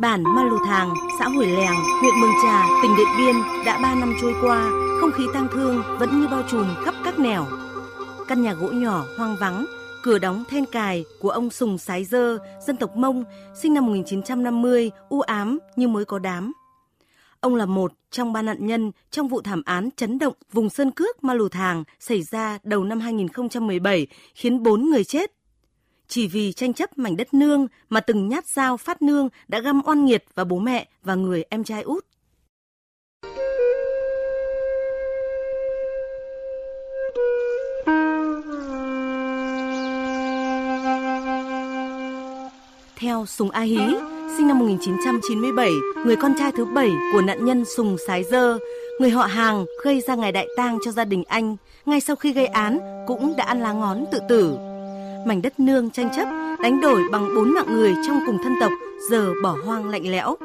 Bản Ma Lù Thàng, xã Hủy Lèng, huyện Mường Trà, tỉnh Điện Biên đã 3 năm trôi qua, không khí tang thương vẫn như bao trùm khắp các nẻo. Căn nhà gỗ nhỏ hoang vắng, cửa đóng then cài của ông Sùng Sái Dơ, dân tộc Mông, sinh năm 1950, u ám như mới có đám. Ông là một trong ba nạn nhân trong vụ thảm án chấn động vùng Sơn Cước Ma Lù Thàng xảy ra đầu năm 2017 khiến 4 người chết. Chỉ vì tranh chấp mảnh đất nương mà từng nhát dao phát nương đã găm oan nghiệt vào bố mẹ và người em trai út. Theo Sùng A Hí, sinh năm 1997, người con trai thứ bảy của nạn nhân Sùng Sái Dơ, người họ hàng gây ra ngày đại tang cho gia đình anh, ngay sau khi gây án cũng đã ăn lá ngón tự tử. Mảnh đất nương tranh chấp đánh đổi bằng bốn mạng người trong cùng thân tộc giờ bỏ hoang lạnh lẽo.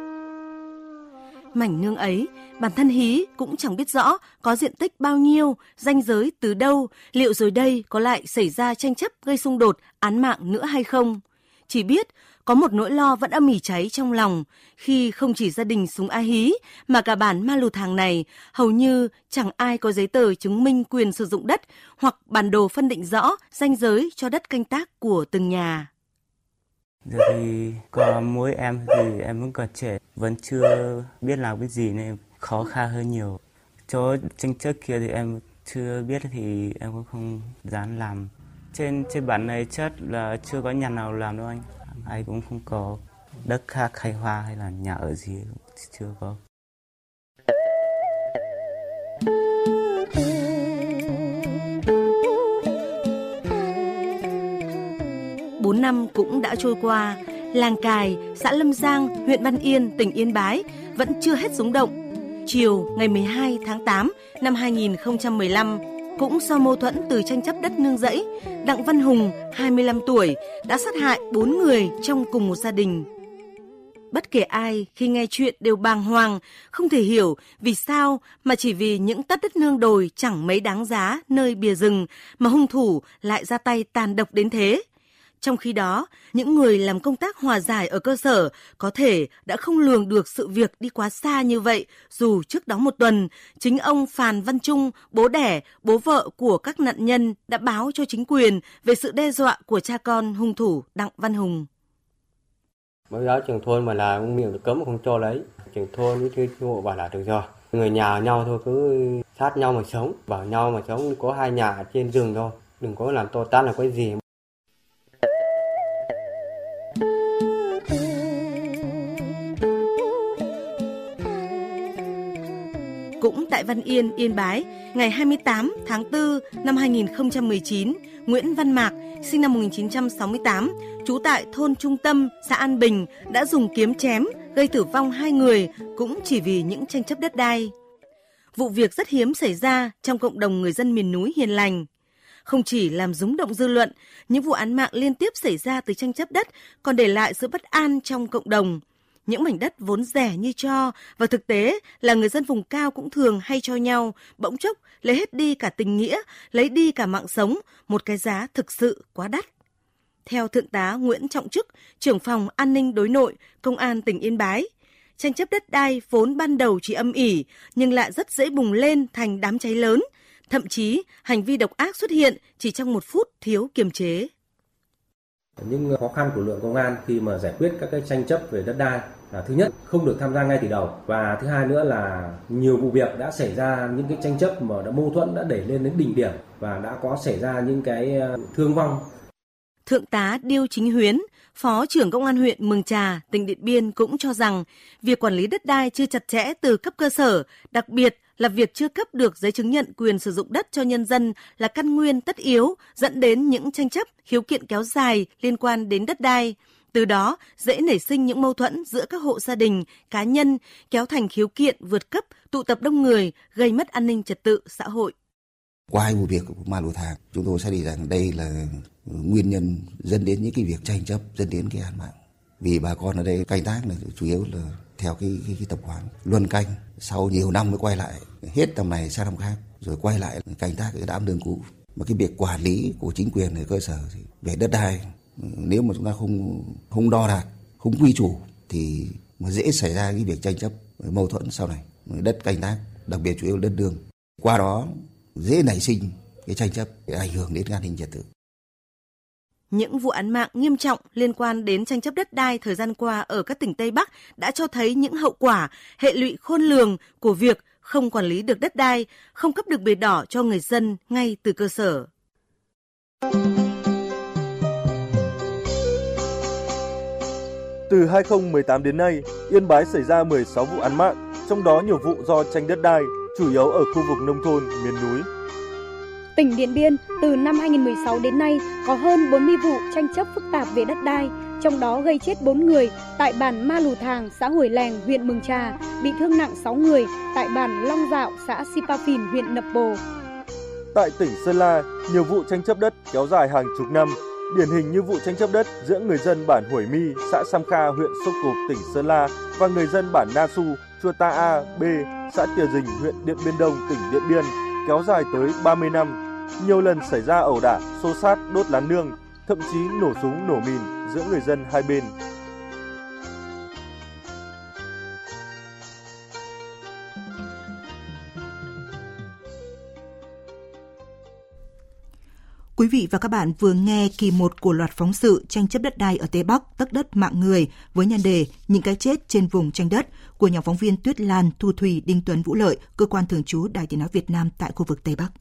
Mảnh nương ấy, bản thân Hí cũng chẳng biết rõ có diện tích bao nhiêu, danh giới từ đâu, liệu rồi đây có lại xảy ra tranh chấp gây xung đột, án mạng nữa hay không. Chỉ biết có một nỗi lo vẫn âm ỉ cháy trong lòng khi không chỉ gia đình súng A Hí mà cả bản Ma Lù Thàng này hầu như chẳng ai có giấy tờ chứng minh quyền sử dụng đất hoặc bản đồ phân định rõ ranh giới cho đất canh tác của từng nhà. Giờ thì có mỗi em thì em vẫn còn trẻ, vẫn chưa biết làm cái gì nên khó khăn hơn nhiều. Chỗ tranh chấp kia thì em chưa biết thì em cũng không dám làm. Trên trên bản này chất là chưa có nhà nào làm đâu anh. Ai cũng không có đất khác khai hoa hay là nhà ở gì chưa có. Bốn năm cũng đã trôi qua, làng cài, xã lâm giang, huyện văn yên, tỉnh yên bái vẫn chưa hết rúng động. Chiều ngày 12 tháng 8 năm 2015 cũng do mâu thuẫn từ tranh chấp đất nương rẫy, Đặng Văn Hùng, 25 tuổi, đã sát hại 4 người trong cùng một gia đình. Bất kể ai khi nghe chuyện đều bàng hoàng, không thể hiểu vì sao mà chỉ vì những tất đất nương đồi chẳng mấy đáng giá nơi bìa rừng mà hung thủ lại ra tay tàn độc đến thế. Trong khi đó, những người làm công tác hòa giải ở cơ sở có thể đã không lường được sự việc đi quá xa như vậy, dù trước đó một tuần, chính ông Phàn Văn Trung, bố đẻ, bố vợ của các nạn nhân đã báo cho chính quyền về sự đe dọa của cha con hung thủ Đặng Văn Hùng. Mới giáo trường thôn mà là ông miệng được cấm không cho lấy. Trường thôn với thư hộ bảo là được rồi. Người nhà nhau thôi cứ sát nhau mà sống, bảo nhau mà sống có hai nhà trên rừng thôi. Đừng có làm to tát là cái gì. Tại Văn Yên, Yên Bái, ngày 28 tháng 4 năm 2019, Nguyễn Văn Mạc, sinh năm 1968, trú tại thôn Trung Tâm, xã An Bình, đã dùng kiếm chém gây tử vong hai người cũng chỉ vì những tranh chấp đất đai. Vụ việc rất hiếm xảy ra trong cộng đồng người dân miền núi hiền lành. Không chỉ làm rúng động dư luận, những vụ án mạng liên tiếp xảy ra từ tranh chấp đất còn để lại sự bất an trong cộng đồng – những mảnh đất vốn rẻ như cho và thực tế là người dân vùng cao cũng thường hay cho nhau, bỗng chốc lấy hết đi cả tình nghĩa, lấy đi cả mạng sống, một cái giá thực sự quá đắt. Theo Thượng tá Nguyễn Trọng Trức, trưởng phòng an ninh đối nội, Công an tỉnh Yên Bái, tranh chấp đất đai vốn ban đầu chỉ âm ỉ nhưng lại rất dễ bùng lên thành đám cháy lớn, thậm chí hành vi độc ác xuất hiện chỉ trong một phút thiếu kiềm chế. Những khó khăn của lượng công an khi mà giải quyết các cái tranh chấp về đất đai là thứ nhất không được tham gia ngay từ đầu và thứ hai nữa là nhiều vụ việc đã xảy ra những cái tranh chấp mà đã mâu thuẫn đã đẩy lên đến đỉnh điểm và đã có xảy ra những cái ờ, thương vong. Thượng tá Điêu Chính Huyến, Phó trưởng Công an huyện Mường Trà, tỉnh Điện Biên cũng cho rằng việc quản lý đất đai chưa chặt chẽ từ cấp cơ sở, đặc biệt là việc chưa cấp được giấy chứng nhận quyền sử dụng đất cho nhân dân là căn nguyên tất yếu dẫn đến những tranh chấp, khiếu kiện kéo dài liên quan đến đất đai. Từ đó dễ nảy sinh những mâu thuẫn giữa các hộ gia đình, cá nhân, kéo thành khiếu kiện vượt cấp, tụ tập đông người, gây mất an ninh trật tự xã hội. Qua vụ việc của Ma Lù Thàng, chúng tôi xác định rằng đây là nguyên nhân dẫn đến những cái việc tranh chấp, dẫn đến cái án mạng. Vì bà con ở đây canh tác là chủ yếu là theo cái, cái, cái tập quán. Luân canh sau nhiều năm mới quay lại hết tầm này sang năm khác rồi quay lại canh tác cái đám đường cũ. Mà cái việc quản lý của chính quyền ở cơ sở về đất đai nếu mà chúng ta không không đo đạc không quy chủ thì mà dễ xảy ra cái việc tranh chấp mâu thuẫn sau này. Đất canh tác đặc biệt chủ yếu đất đường. Qua đó dễ nảy sinh cái tranh chấp để ảnh hưởng đến an ninh trật tự những vụ án mạng nghiêm trọng liên quan đến tranh chấp đất đai thời gian qua ở các tỉnh Tây Bắc đã cho thấy những hậu quả, hệ lụy khôn lường của việc không quản lý được đất đai, không cấp được bìa đỏ cho người dân ngay từ cơ sở. Từ 2018 đến nay, Yên Bái xảy ra 16 vụ án mạng, trong đó nhiều vụ do tranh đất đai, chủ yếu ở khu vực nông thôn, miền núi. Tỉnh Điện Biên từ năm 2016 đến nay có hơn 40 vụ tranh chấp phức tạp về đất đai, trong đó gây chết 4 người tại bản Ma Lù Thàng, xã Hủy Lèng, huyện Mường Trà, bị thương nặng 6 người tại bản Long Dạo, xã Sipafin, huyện Nậm Pồ. Tại tỉnh Sơn La, nhiều vụ tranh chấp đất kéo dài hàng chục năm, điển hình như vụ tranh chấp đất giữa người dân bản Hủy Mi, xã Sam Kha, huyện Sốc Cộp, tỉnh Sơn La và người dân bản Na Su, Chua Ta A, B, xã Tìa Dình, huyện Điện Biên Đông, tỉnh Điện Biên, kéo dài tới 30 năm. Nhiều lần xảy ra ẩu đả, xô sát, đốt lán nương, thậm chí nổ súng nổ mìn giữa người dân hai bên. Quý vị và các bạn vừa nghe kỳ 1 của loạt phóng sự tranh chấp đất đai ở Tây Bắc, tất đất mạng người với nhan đề Những cái chết trên vùng tranh đất của nhóm phóng viên Tuyết Lan, Thu Thủy, Đinh Tuấn Vũ Lợi, cơ quan thường trú Đài Tiếng nói Việt Nam tại khu vực Tây Bắc.